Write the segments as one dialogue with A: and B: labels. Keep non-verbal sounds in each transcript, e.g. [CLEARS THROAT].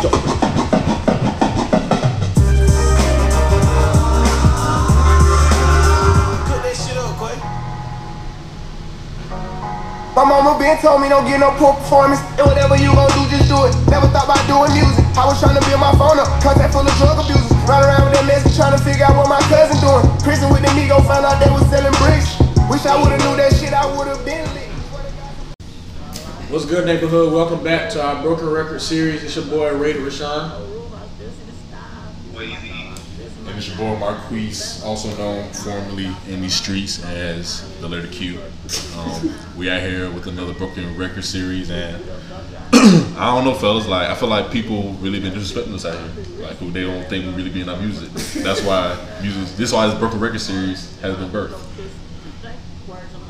A: My mama been told me don't get no poor performance. And whatever you gon' do, just do it. Never thought about doing music. I was trying to build my phone up. Contact full of drug abusers. Run around with that mess trying to figure out what my cousin doing. Prison with the Migo found out they was selling bricks. Wish I would've knew that shit, I would've been.
B: What's good, neighborhood? Welcome back to our Broken Record series. It's your boy, Raider Rashawn.
C: And it's your boy Marquise, also known formerly in these streets as the letter Q. Um, we out here with another Broken Record series, and [CLEARS THROAT] I don't know, fellas. Like I feel like people really been disrespecting us out here. Like who they don't think we really be in our music. That's why music. This is why this Broken Record series has been birthed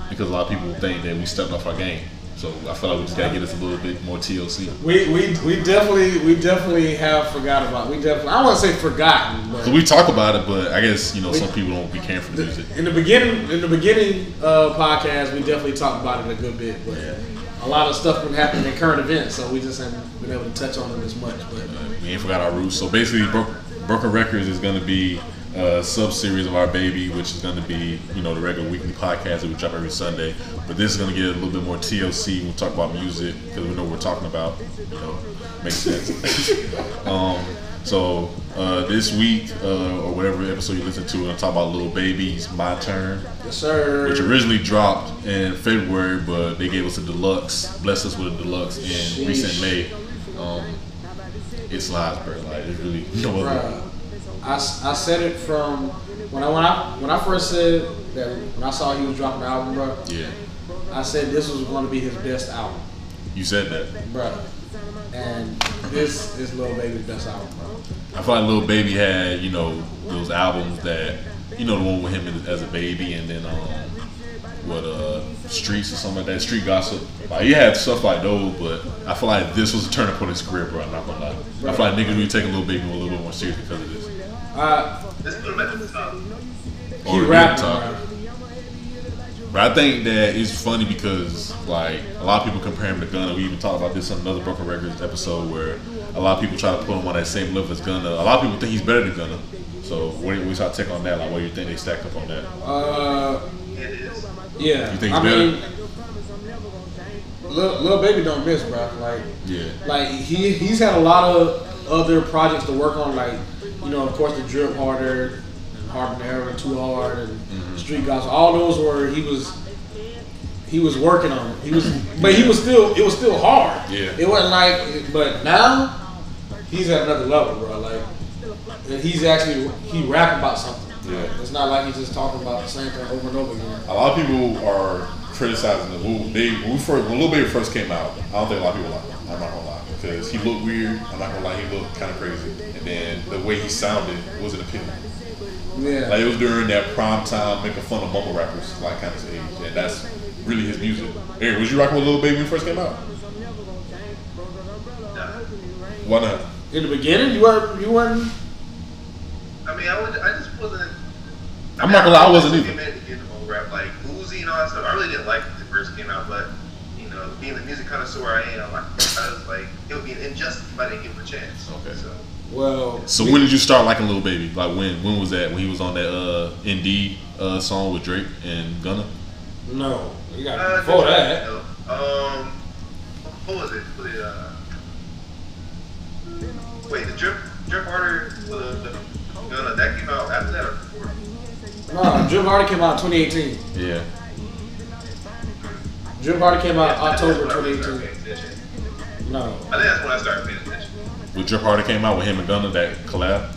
C: because a lot of people think that we stepped off our game. So I feel like we just gotta get us a little bit more TLC.
B: We, we we definitely we definitely have forgot about. We definitely I don't want to say forgotten, but
C: So we talk about it, but I guess you know some people don't be caring for the music.
B: in the beginning in the beginning uh, podcast we definitely talked about it a good bit. But a lot of stuff been happening in current events, so we just haven't been able to touch on it as much. But
C: We ain't forgot our roots. So basically, Bro- Broken Records is going to be sub series of our baby, which is going to be you know the regular weekly podcast that we drop every Sunday. But this is going to get a little bit more TLC. We'll talk about music because we know what we're talking about. You know, makes sense. [LAUGHS] um, so uh, this week uh, or whatever episode you listen to, we're going to talk about Little Baby's My Turn
B: yes, sir.
C: which originally dropped in February, but they gave us a deluxe, blessed us with a deluxe in recent May. Um, it slides, bro. Like there's really [LAUGHS] no other.
B: Bruh, I, I said it from when I when I when I first said that when I saw he was dropping the album, bro.
C: Yeah,
B: I said this was going to be his best album,
C: you said that.
B: bro. And this is Lil Baby's best album, bro.
C: I feel like Lil Baby had, you know, those albums that, you know, the one with him as a baby, and then um, what uh, Streets or something like that, Street Gossip. Like he had stuff like those, but I feel like this was a turning point in his career, bro. I'm not gonna lie. I feel like niggas really take a Lil Baby a little bit more serious because of this.
B: Uh,
D: Let's put him at the top.
B: he
C: talk. But I think that it's funny because like a lot of people compare him to Gunna. We even talked about this on another Broken Records episode where a lot of people try to put him on that same level as Gunna. A lot of people think he's better than Gunna. So what do you our take on that? Like, what do you think they stack up on that?
B: Uh, yeah.
C: You think
B: I
C: better?
B: mean, Lil, Lil Baby don't miss, bro. Like,
C: Yeah,
B: like he he's had a lot of other projects to work on, like you know, of course, the Drip Harder, and Harder Than Ever, Too Hard, and
C: Mm-hmm.
B: Street Gospel. All those were he was he was working on it. He was, but he was still it was still hard.
C: Yeah.
B: it wasn't like, but now he's at another level, bro. Like and he's actually he rap about something.
C: Yeah.
B: it's not like he's just talking about the same thing over and over again.
C: a lot of people are criticizing the when they when, we first, when Lil Baby first came out. I don't think a lot of people like him. I'm not gonna lie because he looked weird. I'm not gonna lie, he looked kind of crazy, and then the way he sounded wasn't appealing.
B: Yeah,
C: Like it was during that prime time making fun of mumble rappers, like kind of age, and that's really his music. Eric, was you rocking with Lil Baby when he first came out?
D: Nah.
C: Why not?
B: in the beginning, you weren't. you weren't.
D: I mean, I, would, I just wasn't.
C: I'm not gonna lie, I wasn't either.
D: either. To get him on rap like Uzi and all that stuff. I really didn't like it when it first came out, but you know, being the music connoisseur I am, I, I was like, it would be an injustice if I didn't give him a chance.
C: Okay.
D: So
B: Well,
C: So when did you start liking Lil Baby? Like when? When was that? When he was on that uh Indeed uh song with Drake and Gunna?
B: no, you got
D: uh,
B: before
D: just-
B: that.
D: know, um, what was it? Was it uh, wait, the drip drip harder was the, Gunna that came out after that or before?
B: No, Drip Harder came out in 2018.
C: Yeah.
B: Drip Harder came out
D: I
B: October
D: that's when I really started
B: 2018.
D: paying attention.
B: No,
D: I think that's when I started paying attention.
C: When Drip Harder came out with him and Gunna, that collab.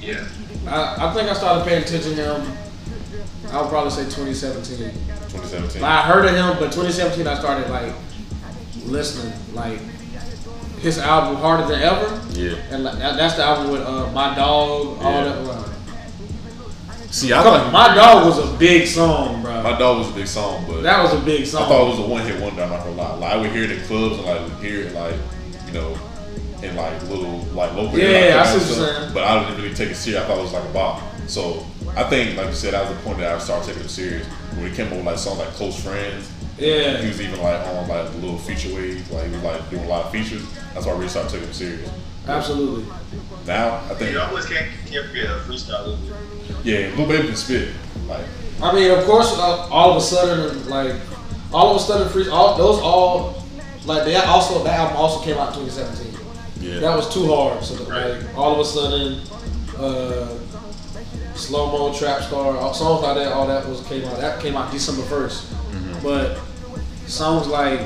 D: Yeah.
B: I, I think I started paying attention to him. I would probably say 2017.
C: 2017.
B: Like, I heard of him, but 2017 I started like listening, like his album Harder Than Ever,
C: Yeah.
B: and like, that, that's the album with uh, My Dog, all
C: Yeah.
B: that. Uh,
C: See, I thought
B: My Dog was a big song, bro.
C: my dog was a big song, but
B: that was a big song.
C: I thought it was a one hit wonder. I'm not gonna lie. Like I would hear it in clubs and like would hear it like you know in like little like local.
B: Yeah,
C: like,
B: I see what you're saying.
C: But I didn't really take it serious. I thought it was like a bop. So I think, like you said, that was the point that I started taking it serious when it came up with like songs like Close Friends
B: Yeah.
C: He was even like on like the little feature waves, like he was like doing a lot of features. That's why I really started taking him serious.
B: Absolutely.
C: Now I think
D: You always can't, can't forget a freestyle. Lil Baby.
C: yeah, Lil Baby can spit. Like
B: I mean, of course, uh, all of a sudden, like, all of a sudden, free, all those all, like, they also that album also came out in 2017.
C: yeah,
B: That was too hard. So
D: Right.
B: like, all of a sudden, uh, slow mo, trap star, all, songs like that, all that was came out. That came out December 1st But songs like,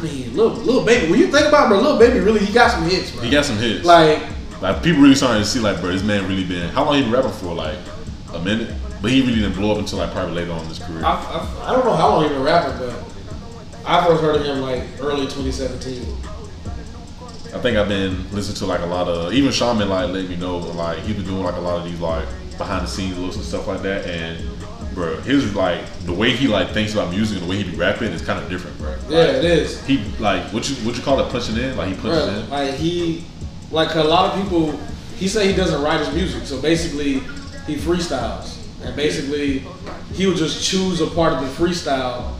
B: I mean, little little baby. When you think about it, bro, little baby really he got some hits, bro.
C: he got some hits.
B: like.
C: Like people really starting to see like, bro, this man really been. How long he been rapping for? Like a minute, but he really didn't blow up until like probably later on in his career.
B: I, I, I don't know how long he been rapping, but I first heard of him like early 2017.
C: I think I've been listening to like a lot of even Shaman like let me know like he been doing like a lot of these like behind the scenes looks and stuff like that and bro his like the way he like thinks about music and the way he be rapping is kind of different bro.
B: Yeah, it is.
C: He like what you what you call it punching in like he punches
B: Bro,
C: in.
B: like he, like a lot of people, he say he doesn't write his music. So basically, he freestyles, and basically, he'll just choose a part of the freestyle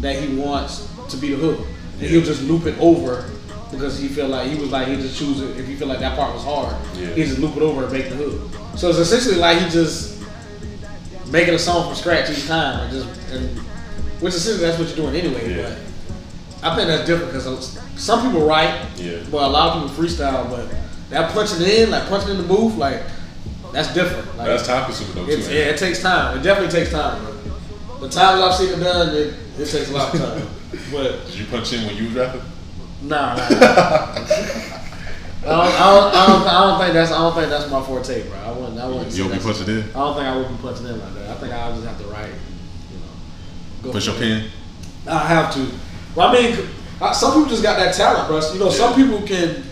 B: that he wants to be the hook, and he'll just loop it over because he feel like he was like he just choose it if he feel like that part was hard,
C: Yeah.
B: he just loop it over and make the hook. So it's essentially like he just making a song from scratch each time, and just and which essentially that's what you're doing anyway.
C: Yeah.
B: But I think that's different because some people write,
C: Yeah.
B: but a lot of people freestyle. But that punching in, like punching in the booth, like that's different. Like,
C: That's time consuming though too.
B: yeah, it takes time. It definitely takes time. Bro. The times I've seen it done, it, it takes a lot of time. [LAUGHS] but
C: Did you punch in when you was rapping?
B: nah, nah, nah. [LAUGHS] I don't, I, don't, I, don't, I don't think that's I don't think that's my forte, bro. I wouldn't. I wouldn't.
C: You'll be punching in.
B: I don't think I would be punching in like that. I think I just have to write. You know, go
C: Push your pen.
B: I have to. Well, I mean, some people just got that talent, bro. You know, some people can.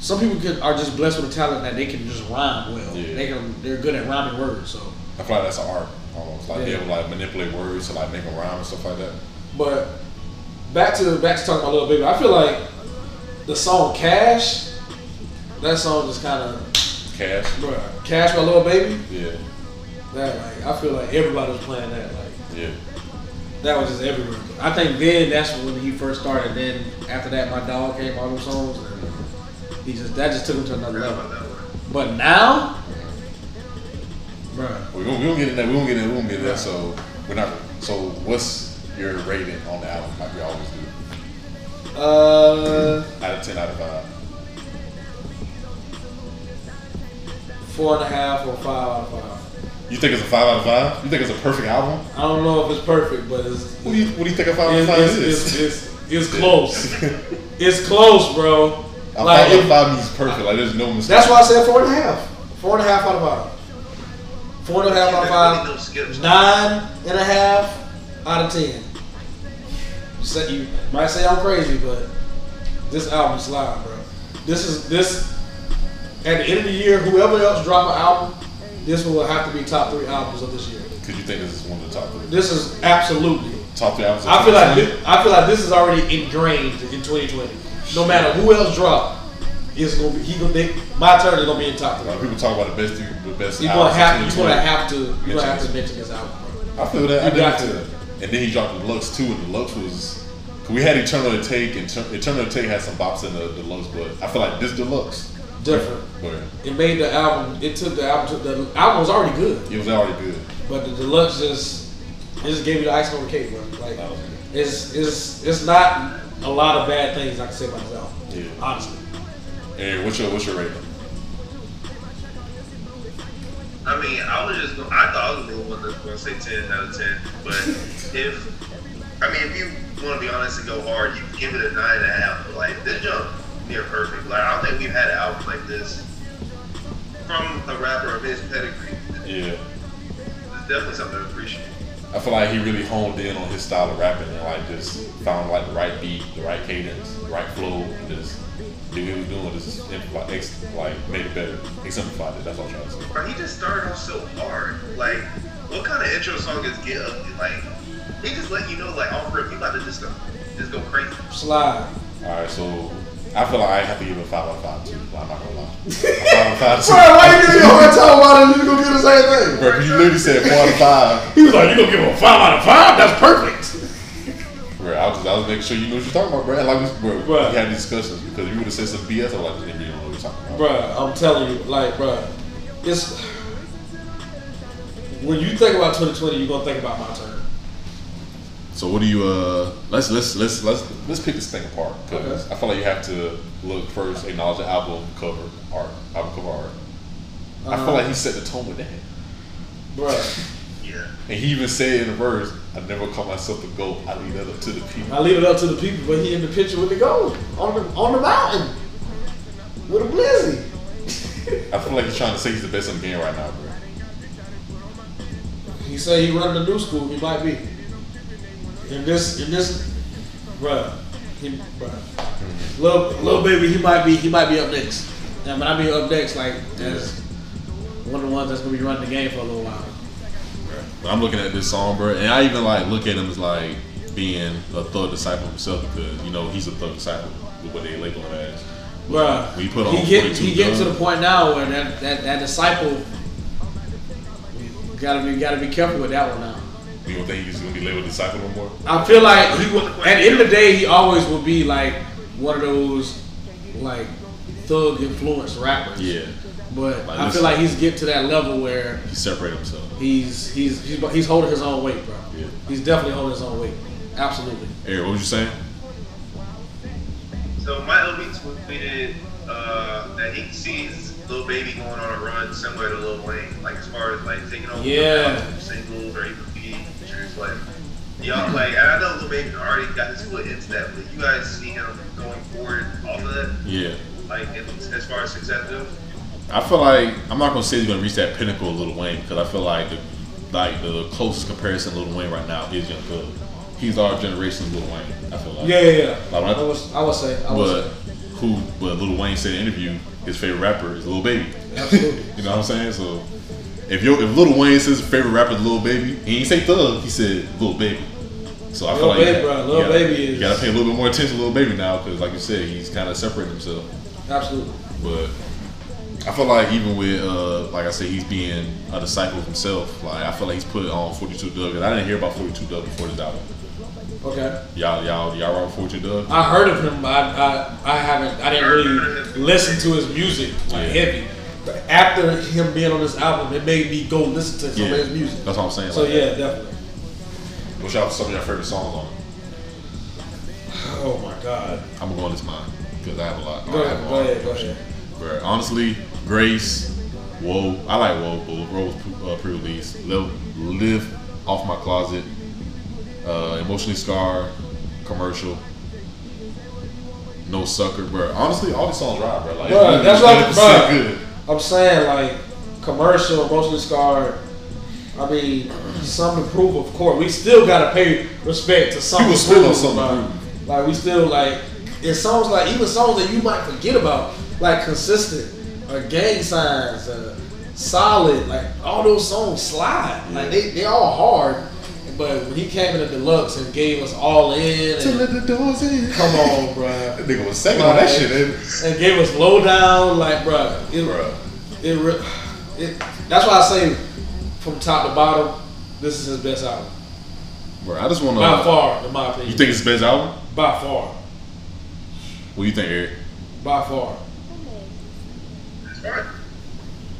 B: Some people can are just blessed with a talent that they can just rhyme well.
C: Yeah.
B: They can. They're good at rhyming words. So,
C: I feel like that's an art almost. Like be
B: Yeah.
C: able to like manipulate words to like make them rhyme and stuff like that.
B: but back to back to talking about Little Baby. I feel like the song Cash. That song just kind of,
C: Cash.
B: bro. Cash by Little Baby.
C: Yeah.
B: That like I feel like everybody was playing that. Like
C: Yeah.
B: that was just everywhere. I think then that's when he first started. Then after that, my dog came all those songs. And he just that just took him to another level.
D: about that one.
B: But now, bruh,
C: We won't, we won't get in that. We won't get in. We won't get in that. So we're not. So what's your rating on the album? Like we always do.
B: uh,
C: Out of ten, out of five.
B: Four and a half or five out of five.
C: You think it's a five out of five? You think it's a perfect album?
B: I don't know if it's perfect, but it's
C: What do you What do you think a five out of five
B: it's,
C: is?
B: it's, it's, it's close. [LAUGHS] it's close, bro.
C: A
B: Like
C: five out of five means perfect. Like there's no mistake.
B: that's why I said four and a half. Four and a half out of five. Four and a half out of five.
D: really no skips.
B: Nine and a half out of ten. You, say, you might say I'm crazy, but this album's live, bro. This is this. At the end of the year, whoever else drop an album, this will have to be top three albums of this year.
C: Because you think this is one of the top three.
B: This is absolutely.
C: Top three albums. of
B: I feel like this, I feel like this is already ingrained in 2020. No matter who else drop, it's gonna be he gonna they, my turn is gonna be in top three.
C: people talk about the best, the best.
B: You're gonna have you're gonna have to you're gonna have to
C: Mention
B: this album.
C: I feel that.
B: You
C: I
B: got to.
C: that. And then he dropped Deluxe too, and Deluxe was. We had Eternal Take, and Eternal Take had some bops in the Deluxe, but I feel like this Deluxe,
B: Different.
C: but
B: It made the album. It took the album. To, the album was already good,
C: it was already good.
B: but the deluxe just it just gave you the icing on the cake, bro. Like oh,
C: That was
B: it's it's it's not a lot of bad things I can say about this album.
C: Yeah.
B: Honestly,
C: Hey, what's your what's your rating?
D: I mean, I was just gonna, I thought I was gonna be one that's gonna say ten out of ten, but [LAUGHS] if I mean if you want to be honest and go hard, you can give it a nine and a half. But like this jump near perfect. Like I don't think we've had an album like this from a rapper of his pedigree.
C: Yeah,
D: It's definitely something to appreciate.
C: I feel like he really honed in on his style of rapping and like just found like the right beat, the right cadence, the right flow, and just did what he was doing. Just improvise, ex- like made it better, exemplified it. That's all I'm trying to say.
D: But he just started off so hard. Like, what kind of intro song is Get Up? Like, he just let you know, like, off rip, you about to just go, just go crazy.
B: slide.
C: All right, so I feel like I have to give it a five out of five too. I'm not gonna lie. [LAUGHS] Five out of five too.
E: Bro, why you give me a hard time about it? You gonna get the same thing?
C: Bro, 'cause you literally said four out of five. [LAUGHS]
E: He was like, you gonna give him a five out of five? That's perfect.
C: Bro, I was just, I was making sure you knew what you're talking about, bro. And like, we, bro,
E: Bruh.
C: we had these discussions because you would have said some BS, I'm like, nigga know what you're talking about.
B: Bruh, I'm telling you, like, bro, it's when you think about 2020, you're gonna think about my turn.
C: So what do you uh? Let's let's let's let's let's pick this thing apart because
B: Okay.
C: I feel like you have to look first, acknowledge the album cover art, album cover art. I feel like he set the tone with that,
B: Bruh, [LAUGHS]
D: Yeah.
C: and he even said in the verse, "I never call myself a goat. I leave that up to the people."
B: I leave it up to the people, but he in the picture with the goat on the on the mountain with a blizzy. [LAUGHS]
C: I feel like he's trying to say he's the best in the game right now, bro.
B: He say he running the new school. He might be. In this, in this, bruh, he, bruh, little, little baby, he might be, he might be up next. And when I mean up next, like as one of the ones that's gonna be running the game for a little while.
C: But I'm looking at this song, bro, and I even like look at him as like being a thug disciple himself because you know he's a thug disciple with what they label him as.
B: Bruh,
C: When you put on
B: he get
C: 42
B: he getting to the point now where that that, that disciple gotta be gotta be careful with that one now.
C: You don't think he's gonna be labeled disciple no more?
B: I feel like he will, at the end of the day, he always will be like one of those like thug influenced rappers.
C: Yeah,
B: But
C: Like,
B: I feel like he's getting to that level where
C: he separated himself.
B: he's he's he's, he's holding his own weight, bro.
C: Yeah.
B: He's definitely holding his own weight. Absolutely.
C: Eric, what was you saying?
D: So my LB tweeted uh, that he sees Lil Baby going on a run similar to Lil Wayne, like as far as like taking over
B: Yeah.
D: singles or even features. Like y'all, like I know Lil Baby already got his foot into that, but you guys see him going forward off of that,
C: Yeah,
D: like in, as far as success goes.
C: I feel like I'm not gonna say he's gonna reach that pinnacle of Lil Wayne because I feel like the like the closest comparison to Lil Wayne right now is Young Thug. He's our generation's Lil Wayne. I feel like.
B: Yeah, yeah, yeah.
C: Like, when I-
B: I was I would say I would
C: But
B: say
C: who? But Lil Wayne said in an interview his favorite rapper is Lil Baby.
B: absolutely. [LAUGHS]
C: You know what I'm saying? So if you if Lil Wayne says favorite rapper is Lil Baby, he ain't say Thug, he said Lil Baby. So I feel like
B: Baby,
C: you,
B: bro, Lil
C: you gotta,
B: Baby is-
C: you gotta pay a little bit more attention to Lil Baby now because, like you said, he's kind of separating himself.
B: Absolutely.
C: But I feel like even with uh, like I said, he's being a disciple of himself. Like I feel like he's put on 42 Dugg. And I didn't hear about 42 Dugg before this album.
B: Okay.
C: Y'all, y'all, y'all rock with 42 Dugg?
B: I heard of him, but I, I, I haven't, I didn't really listen to his music like
C: Yeah.
B: heavy. After him being on this album, it made me go listen to some
C: Yeah,
B: of his music.
C: that's what I'm saying.
B: So
C: like,
B: yeah, definitely.
C: What's y'all some of your favorite songs on?
B: Oh my God.
C: I'm gonna go on this mine because I have a lot.
B: Go
C: I have
B: ahead,
C: a
B: go
C: lot.
B: ahead, go ahead.
C: But honestly, Grace, Whoa, I like Whoa, but Whoa was uh, pre-release. Live, Live off my closet, uh, emotionally scarred, commercial. No sucker, bro. Honestly, all these songs ride, bro. Like,
B: Bruh, that's what
C: 100% good.
B: I'm saying like commercial, emotionally scarred. I mean, something to prove, of course. We still gotta pay respect to some.
C: People spit on something.
B: Like we still like it's songs like even songs that you might forget about, like consistent or gang signs, uh, solid. Like all those songs slide. Like they they all hard. But when he came in the deluxe and gave us all in,
C: To let the doors in.
B: come on, bro,
C: That nigga was second on that shit, eh?
B: and gave us low down, like, bro, it,
C: Bruh.
B: it, re- it, that's why I say from top to bottom, this is his best album
C: Bro, I just want to.
B: by far, in my opinion.
C: You think it's his best album?
B: by far,
C: What do you think, Eric?
B: by far.
D: As far as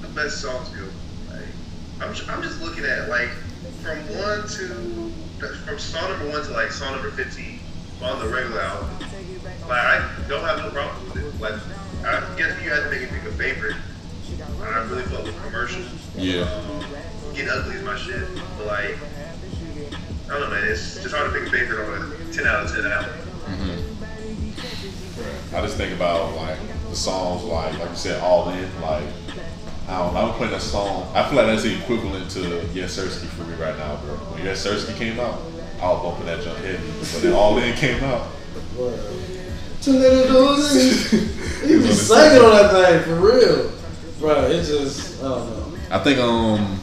D: the best songs go, like, I'm, I'm just looking at like from one to from song number one to like song number fifteen on the regular album. Like I don't have no problem with it. Like I guess if you had to make me pick a favorite. I really fuck with commercial.
C: Yeah.
D: Um, Get ugly is my shit. But like I don't know, man. It's just hard to pick a favorite on a ten out of ten album.
C: I just think about like the songs, like like you said, all in. Like I don't, know, I'm playing that song. I feel like that's the equivalent to Yes Sirski for me right now, bro. When Yes Sirski came out, I was bumping that jump heavy. But then All In came out.
B: To little doors, he be singing on that thing for real, bro. It just, I don't know.
C: I think um,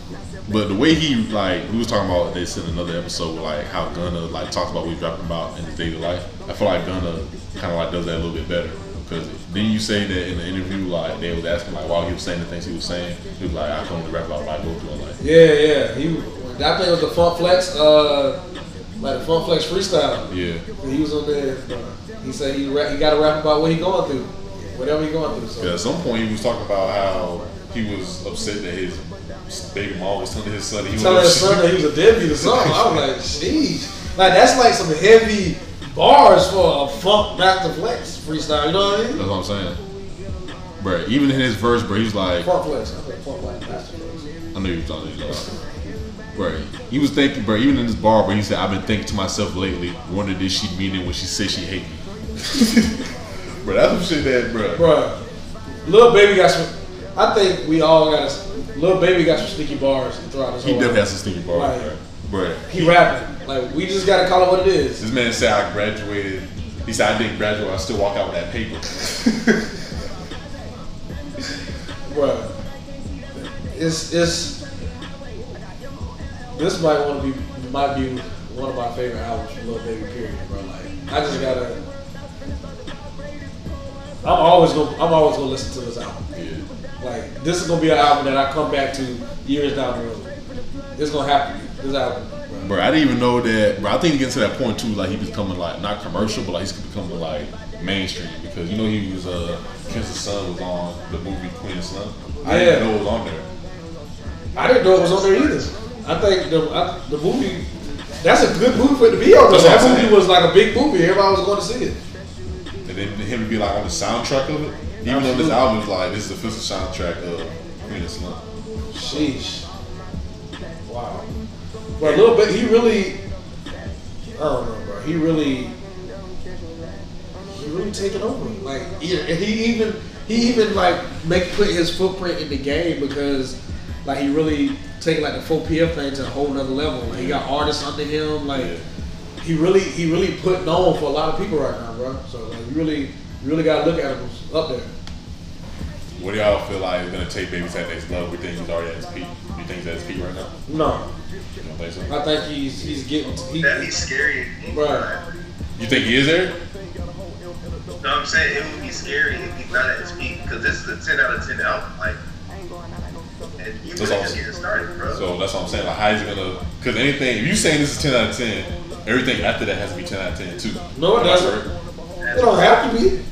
C: but the way he like we was talking about this in another episode, with, like how Gunna like talks about what he's rapping about in his daily life. I feel like Gunna kind of like does that a little bit better. Because didn't you say that in the interview, like they was asking like while he was saying the things he was saying, he was like, I come to rap about what I go through in life.
B: Yeah, yeah. He that thing was the Funk Flex, uh, like the Funk Flex freestyle.
C: Yeah.
B: He was on there. He said he rap, he got to rap about what he going through, whatever he going through.
C: Yeah, at some point he was talking about how he was upset that his baby mom was telling his son that he
B: telling his
C: was [LAUGHS]
B: son that he was a deadbeat or something. I was like, jeez, like that's like some heavy bars for a Funk Master Flex freestyle. You know what I mean?
C: That's what I'm saying. Bro, even in his verse, bro, he's like,
B: Funk Flex. I think Funk Flex Master Flex.
C: I know you was talking about. Bro, he was thinking, bro, even in this bar, bro, he said, I've been thinking to myself lately, wonder did she mean it when she said she hate me. [LAUGHS] bro, that's some shit that, bro.
B: Bruh, little Baby got some. I think we all got a. Lil Baby got some sneaky bars throughout his
C: He
B: whole
C: definitely
B: life.
C: has some stinky bars,
B: Right.
C: Bro,
B: He rapping. Like we just gotta call it what it is.
C: this man said I graduated. He said I didn't graduate, I still walk out with that paper. [LAUGHS]
B: Bruh. It's it's. This might want to be might be one of my favorite albums from Lil Baby. Period, bro. Like I just gotta. I'm always gonna I'm always gonna listen to this album.
C: yeah.
B: Like this is gonna be an album that I come back to years down the road. It's gonna happen. This album.
C: Bro, I didn't even know that. Bro, I think he gets to that point too, like he becoming like not commercial, but like he's becoming like mainstream because you know he was uh Prince's son was on the movie Queen of Slim. I
B: Yeah.
C: didn't know it was on there.
B: I didn't know it was on there either. I think the I, the movie. That's a good movie for it to be on.
C: What
B: That movie was like a big movie. Everybody was going to see it.
C: And then him to be like on the soundtrack of it. Even though this album is like this is the official soundtrack of Queen of Slim.
B: Sheesh. Wow. But a little bit. He really. I don't know, bro. He really. He really taking over. Like, yeah, he even he even like make put his footprint in the game because like he really taking like the full PF thing to a whole nother level. Like, he got artists under him. Like.
C: Yeah.
B: he really he really putting on for a lot of people right now, bro. So like, he really you really gotta look at him up there.
C: What do y'all feel like is gonna take Baby to that next level? We think he's already at his peak. You think he's at his peak right now?
B: No,
C: You don't think so?
B: I think he's he's getting he,
D: That'd be scary.
B: Right.
C: You think he is there?
D: No, I'm saying it would be scary if he's not at his peak because this is a 10 out of 10 album. Like, and you
C: That's
D: really
C: awesome.
D: just getting started, bro.
C: So that's what I'm saying. Like, how is he gonna? Because anything, if you saying this is 10 out of 10, everything after that has to be 10 out of 10 too.
B: No, it doesn't. it don't have to be.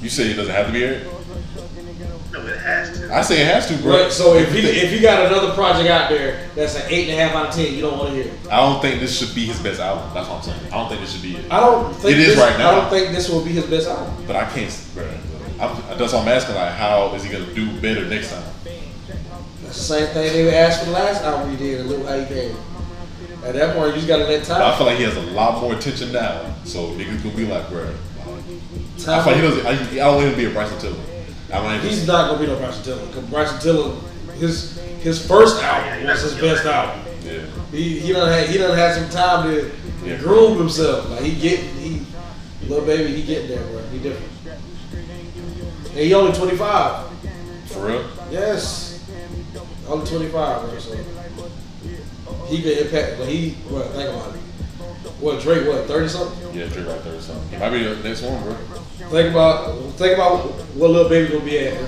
D: That's true.
C: You say it doesn't have to be Eric?
D: No, it has to.
C: I say it has to, bro.
B: Right. So if you if you got another project out there that's an eight and a half out of ten, you don't want to hear. it.
C: I don't think this should be his best album. That's what I'm saying. I don't think this should be it.
B: I don't think
C: It is
B: this,
C: right now.
B: I don't think this will be his best album.
C: But I can't, bro. I'm, that's what I'm asking. Like, how is he gonna do better next time?
B: That's the same thing they asked for the last album he did, and look how he came. At that point, you just gotta let
C: But I feel like he has a lot more attention now. So niggas gonna be like, bro. I
B: time
C: feel like he doesn't. I, I don't want him to be a Bryson Tiller. I want him to
B: He's not gonna be no Bryson Tiller. Because Bryson Tiller, his his first album was his best album.
C: Yeah.
B: He he done had he done had some time to
C: Yeah.
B: groom himself. Like he get he little baby, he get there, bro. He different. And he only twenty five.
C: For real?
B: Yes. Only twenty five, bro. So he can impact But he what think about it. What Drake what, thirty something?
C: Yeah, Drake right there or something. He might be the next one, bro.
B: Think about think about what little baby gonna be at in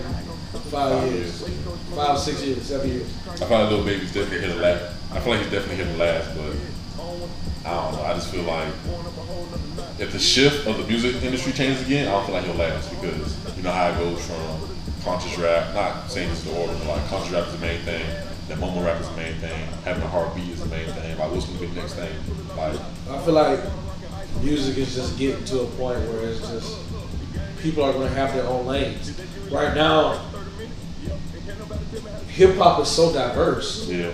B: five
C: Five
B: years. Five, six years, seven years.
C: I feel like Lil Baby's definitely here to last. I feel like he's definitely here the last, but I don't know. I just feel like if the shift of the music industry changes again, I don't feel like he'll last because you know how it goes from conscious rap, not saying this is the order, but like conscious rap is the main thing, then mumble rap is the main thing, having a heartbeat is the main thing. Like what's gonna be the next thing? Like
B: I feel like music is just getting to a point where it's just people are going to have their own lanes. Right now, hip hop is so diverse.
C: yeah,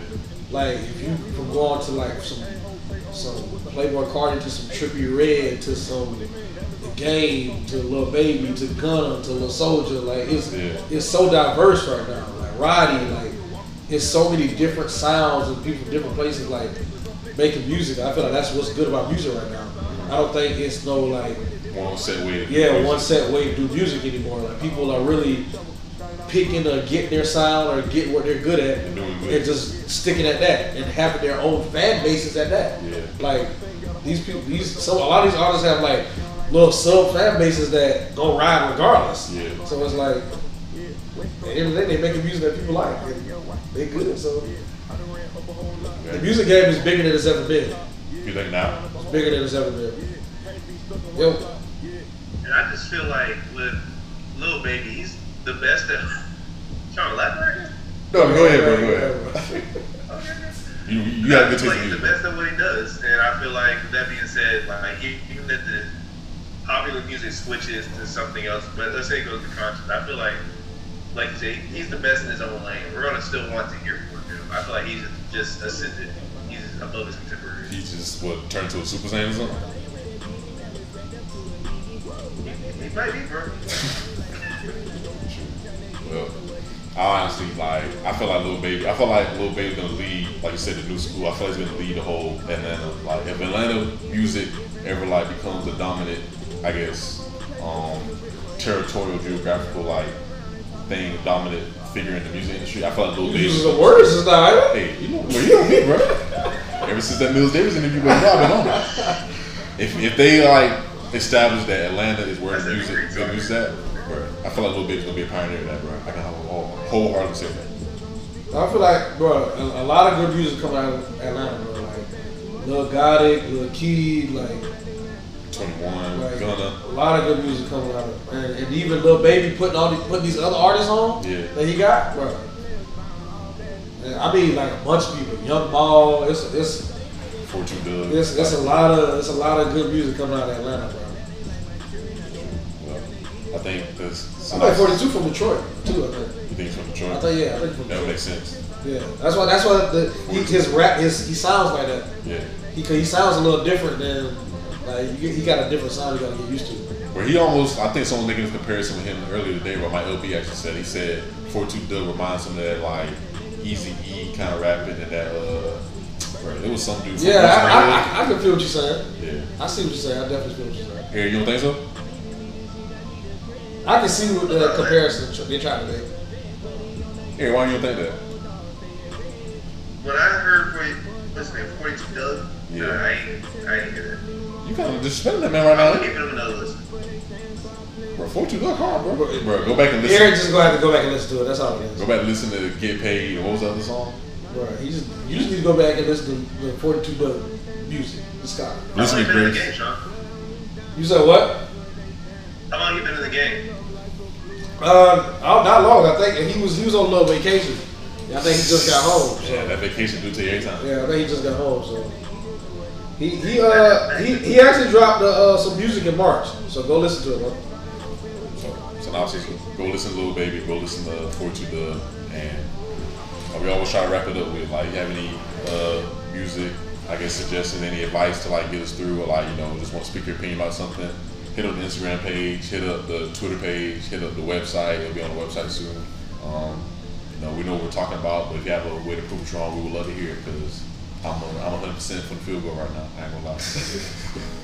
B: Like if you from going to like some some Playboi Carti to some Trippie Redd to some The Game to Lil Baby to Gunna to Lil Soldier, like it's
C: Yeah.
B: it's so diverse right now. Like Roddy, like it's so many different sounds and people from different places like making music. I feel like that's what's good about music right now. I don't think it's no like
C: one set way. to
B: yeah,
C: music.
B: one set way to do music anymore. Like people are really picking to get their sound or get what they're good at
C: And
B: and just sticking at that and having their own fan bases at that.
C: Yeah.
B: Like these people, these so a lot of these artists have like little sub fan bases that go ride regardless.
C: Yeah.
B: So it's like, at the end of the day, they making music that people like. And they good. So the music game is bigger than it's ever been.
C: You think now?
B: It's bigger than it's ever been. Yo,
D: And I just feel like with Lil Baby, he's the best at. Trying to elaborate?
C: No, go ahead, bro. Go ahead. [LAUGHS]
D: Okay.
C: You you got a good
D: I like he's the best at what he does, and I feel like that being said, like even if the popular music switches to something else, but let's say it goes to conscious, I feel like, like you say, he's the best in his own lane. We're gonna still want to hear more of him. I feel like he's just ascended. He's above his contemporaries.
C: He just what turned to a super saiyan or something.
D: He might be, bro. [LAUGHS]
C: Well, I honestly like. I feel like Lil Baby. I feel like Lil Baby's gonna lead, like you said, the new school. I feel like he's gonna lead the whole Atlanta. Like if Atlanta music ever like becomes a dominant, I guess, um, territorial, geographical like thing, dominant figure in the music industry. I feel like Lil
B: you
C: Baby.
B: using the worst, is not either.
C: Hey, you know, well, you know me, bro. Ever since that Mills Davis interview, bro, I've been on it. If if they like establish that Atlanta is where the music, good music at, bro, I feel like Lil Baby's gonna be a pioneer of that, bro. I can whole- wholeheartedly say that.
B: I feel like, bro, a, a lot of good music coming out of Atlanta, bro. Like Lil Gotit, Lil Key, like,
C: 21,
B: like
C: Gunna.
B: a lot of good music coming out of, and, and even Lil Baby putting all these, putting these other artists on
C: Yeah.
B: that he got, bro. And I mean, like a bunch of people, Young Ball. It's it's
C: Fortune Dub.
B: it's, it's a lot of it's a lot of good music coming out of Atlanta, bro.
C: Well, I think this.
B: I'm like 42 from Detroit too. I think.
C: You think from
B: I
C: Detroit?
B: thought yeah, I think from
C: That would
B: Detroit.
C: make sense.
B: Yeah, that's why that's why the he, his rap his he sounds like that.
C: Yeah.
B: He he sounds a little different than like you get, he got a different sound you gotta get used to.
C: Where he almost, I think someone making this comparison with him earlier today, where my LB actually said, he said 42 Dugg reminds him of that like Eazy E kind of rapping and that, uh, bro, it was some dude
B: Yeah, I, I, I, I can feel what you're saying.
C: Yeah.
B: I see what you're saying. I definitely feel what you're saying.
C: Here, you don't think so?
B: I can see what the comparison tr- they trying to make.
C: Here, why do you think that?
D: When I heard what what's his name, 42 Dugg,
C: Yeah.
D: nah, I ain't, I ain't hear that.
C: You kind of disrespecting that man right
D: I'm
C: now.
D: giving him another listen.
C: Bro, 42 Dugg hard, bro. Bro, go back and listen.
B: Aaron just gonna have to go back and listen to it. That's all it is.
C: Go back and listen to Get Paid. and What was the other song?
B: Bro, he just you just need to go back and listen to the 42 Dugg music. The Scott.
C: Listen
D: How
C: to
D: long you been in the game, Sean?
B: You said what?
D: How long you been in the game?
B: Uh, oh, not long. I think And he was he was on a little vacation. I think he just got home. So.
C: Yeah, that vacation due to you every time.
B: Yeah, I think he just got home. So he he uh he, he actually dropped uh, uh, some music in March. So go listen to it. Man.
C: So, synopsis, go listen to Little Baby, go listen to 42 Dugg, and uh, we always try to wrap it up with like, you have any uh, music, I guess, suggestions, any advice to like get us through, or like, you know, just want to speak your opinion about something, hit up the Instagram page, hit up the Twitter page, hit up the website, it'll be on the website soon. Um, we're talking about, but if you have a way to prove us wrong, we would love to hear it, because I'm, a, I'm 100% for the field goal right now, I ain't gonna lie.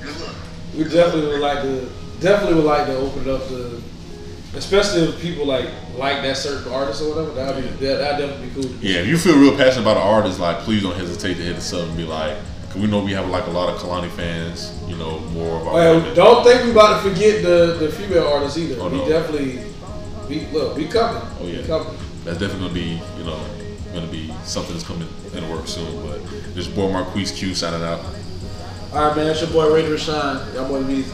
D: Good [LAUGHS] luck.
B: We definitely would like to definitely would like to open it up to, especially if people like like that certain artist or whatever. That'd be that that'd definitely be cool.
C: Yeah, if you feel real passionate about an artist, like please don't hesitate to hit us up and be like, cause we know we have like a lot of Kehlani fans, you know, more of our
B: Well, don't think we about to forget the the female artists either.
C: Oh,
B: we
C: no.
B: definitely we look we coming.
C: Oh, yeah.
B: we coming.
C: That's definitely gonna be, you know, gonna be something that's coming in the works soon. But this boy Marquise Q signing out.
B: All right, man. It's your boy Ray Rashawn. Y'all boy be easy.